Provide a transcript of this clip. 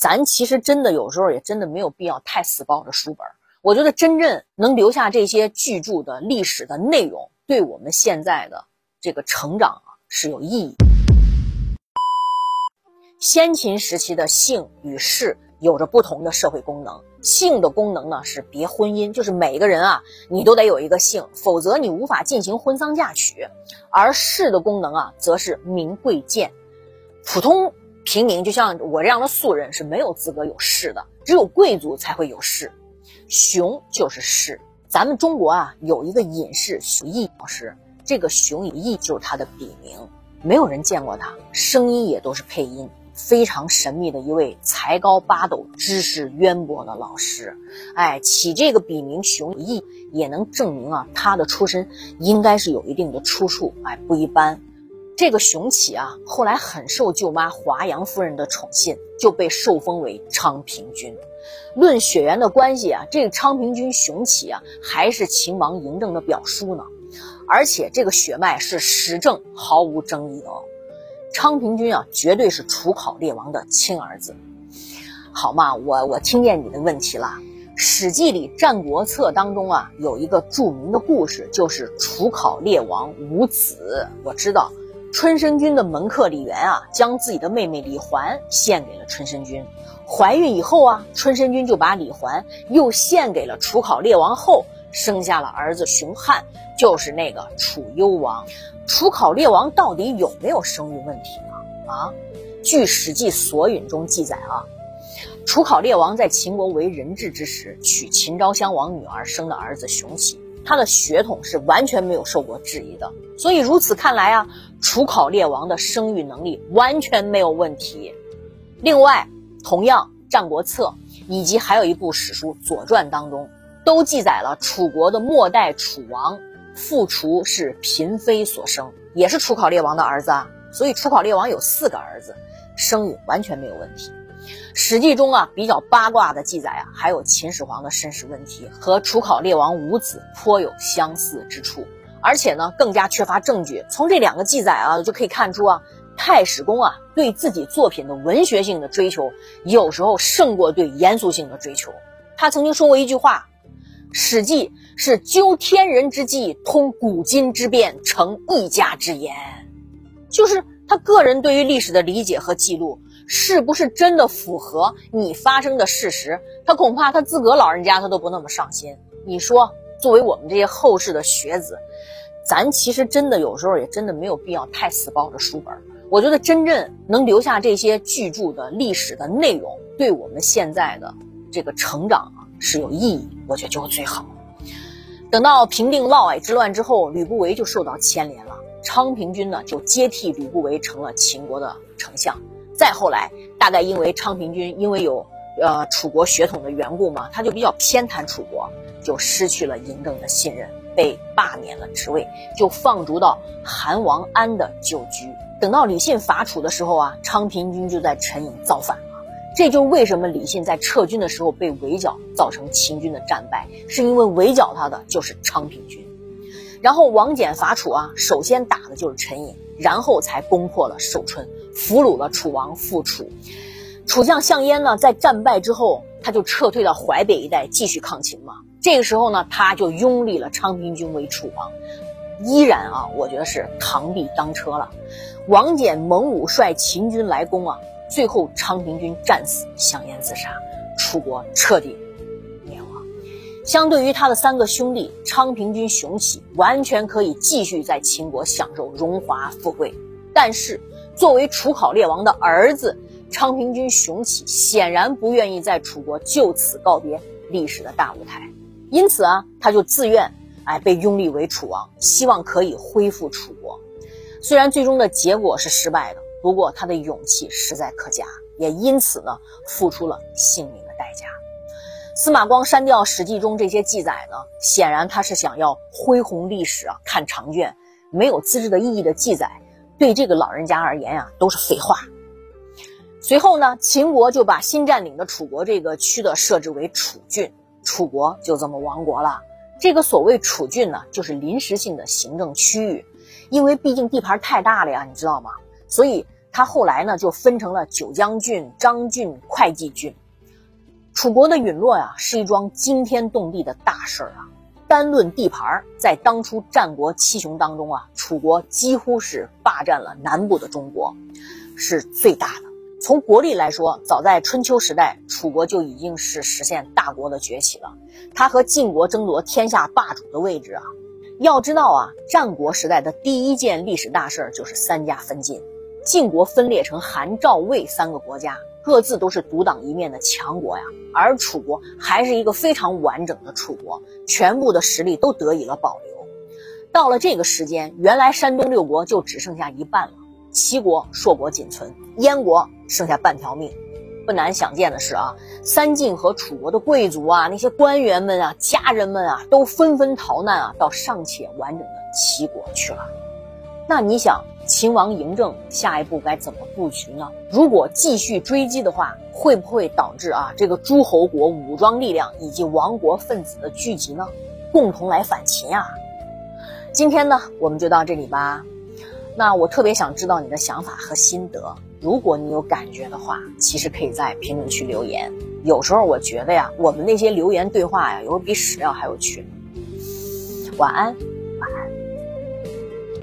咱其实真的有时候也真的没有必要太死抱着书本。我觉得真正能留下这些巨著的历史的内容，对我们现在的这个成长啊是有意义。先秦时期的姓与氏有着不同的社会功能。姓的功能呢是别婚姻，就是每个人啊你都得有一个姓，否则你无法进行婚丧嫁娶。而氏的功能啊则是名贵贱，普通平民就像我这样的素人是没有资格有势的，只有贵族才会有势。熊就是势，咱们中国啊有一个隐士熊毅老师，这个熊毅就是他的笔名，没有人见过他，声音也都是配音。非常神秘的一位才高八斗、知识渊博的老师，哎，起这个笔名熊毅，也能证明啊，他的出身应该是有一定的出处，哎，不一般。这个熊起啊，后来很受舅妈华阳夫人的宠信，就被受封为昌平君。论血缘的关系啊，这个昌平君熊起啊，还是秦王嬴政的表叔呢，而且这个血脉是实证，毫无争议的哦。昌平君啊，绝对是楚考烈王的亲儿子，好嘛，我我听见你的问题了。《史记》里《战国策》当中啊，有一个著名的故事，就是楚考烈王无子。我知道，春申君的门客李元啊，将自己的妹妹李环献给了春申君。怀孕以后啊，春申君就把李环又献给了楚考烈王后，生下了儿子熊汉，就是那个楚幽王。楚考烈王到底有没有生育问题呢？啊，据《史记·索允》中记载啊，楚考烈王在秦国为人质之时，娶秦昭襄王女儿生的儿子熊起，他的血统是完全没有受过质疑的。所以如此看来啊，楚考烈王的生育能力完全没有问题。另外，同样《战国策》以及还有一部史书《左传》当中，都记载了楚国的末代楚王。父楚是嫔妃所生，也是楚考烈王的儿子啊，所以楚考烈王有四个儿子，生育完全没有问题。史记中啊比较八卦的记载啊，还有秦始皇的身世问题和楚考烈王无子颇有相似之处，而且呢更加缺乏证据。从这两个记载啊就可以看出啊，太史公啊对自己作品的文学性的追求，有时候胜过对严肃性的追求。他曾经说过一句话。《史记》是究天人之际，通古今之变，成一家之言。就是他个人对于历史的理解和记录，是不是真的符合你发生的事实？他恐怕他自个老人家他都不那么上心。你说，作为我们这些后世的学子，咱其实真的有时候也真的没有必要太死抱着书本。我觉得真正能留下这些巨著的历史的内容，对我们现在的这个成长啊。是有意义，我觉得就最好。等到平定嫪毐之乱之后，吕不韦就受到牵连了，昌平君呢就接替吕不韦成了秦国的丞相。再后来，大概因为昌平君因为有呃楚国血统的缘故嘛，他就比较偏袒楚国，就失去了嬴政的信任，被罢免了职位，就放逐到韩王安的旧居。等到李信伐楚的时候啊，昌平君就在陈颖造反了。这就是为什么李信在撤军的时候被围剿，造成秦军的战败，是因为围剿他的就是昌平君。然后王翦伐楚啊，首先打的就是陈颖，然后才攻破了寿春，俘虏了楚王复楚。楚将项燕呢，在战败之后，他就撤退到淮北一带继续抗秦嘛。这个时候呢，他就拥立了昌平君为楚王，依然啊，我觉得是螳臂当车了。王翦猛武率秦军来攻啊。最后，昌平君战死，项燕自杀，楚国彻底。相对于他的三个兄弟，昌平君雄起完全可以继续在秦国享受荣华富贵。但是，作为楚考烈王的儿子，昌平君雄起显然不愿意在楚国就此告别历史的大舞台，因此啊，他就自愿哎被拥立为楚王，希望可以恢复楚国。虽然最终的结果是失败的。不过他的勇气实在可嘉，也因此呢付出了性命。司马光删掉《史记》中这些记载呢，显然他是想要恢弘历史啊，看长卷，没有资质的意义的记载，对这个老人家而言呀都是废话。随后呢，秦国就把新占领的楚国这个区的设置为楚郡，楚国就这么亡国了。这个所谓楚郡呢，就是临时性的行政区域，因为毕竟地盘太大了呀，你知道吗？所以他后来呢就分成了九江郡、张郡、会稽郡。楚国的陨落呀，是一桩惊天动地的大事儿啊。单论地盘，在当初战国七雄当中啊，楚国几乎是霸占了南部的中国，是最大的。从国力来说，早在春秋时代，楚国就已经是实现大国的崛起了。他和晋国争夺天下霸主的位置啊。要知道啊，战国时代的第一件历史大事就是三家分晋，晋国分裂成韩、赵、魏三个国家。各自都是独当一面的强国呀，而楚国还是一个非常完整的楚国，全部的实力都得以了保留。到了这个时间，原来山东六国就只剩下一半了，齐国、硕国仅存，燕国剩下半条命。不难想见的是啊，三晋和楚国的贵族啊，那些官员们啊、家人们啊，都纷纷逃难啊，到尚且完整的齐国去了。那你想？秦王嬴政下一步该怎么布局呢？如果继续追击的话，会不会导致啊这个诸侯国武装力量以及亡国分子的聚集呢？共同来反秦啊！今天呢，我们就到这里吧。那我特别想知道你的想法和心得。如果你有感觉的话，其实可以在评论区留言。有时候我觉得呀，我们那些留言对话呀，有时候比史料还有趣。晚安。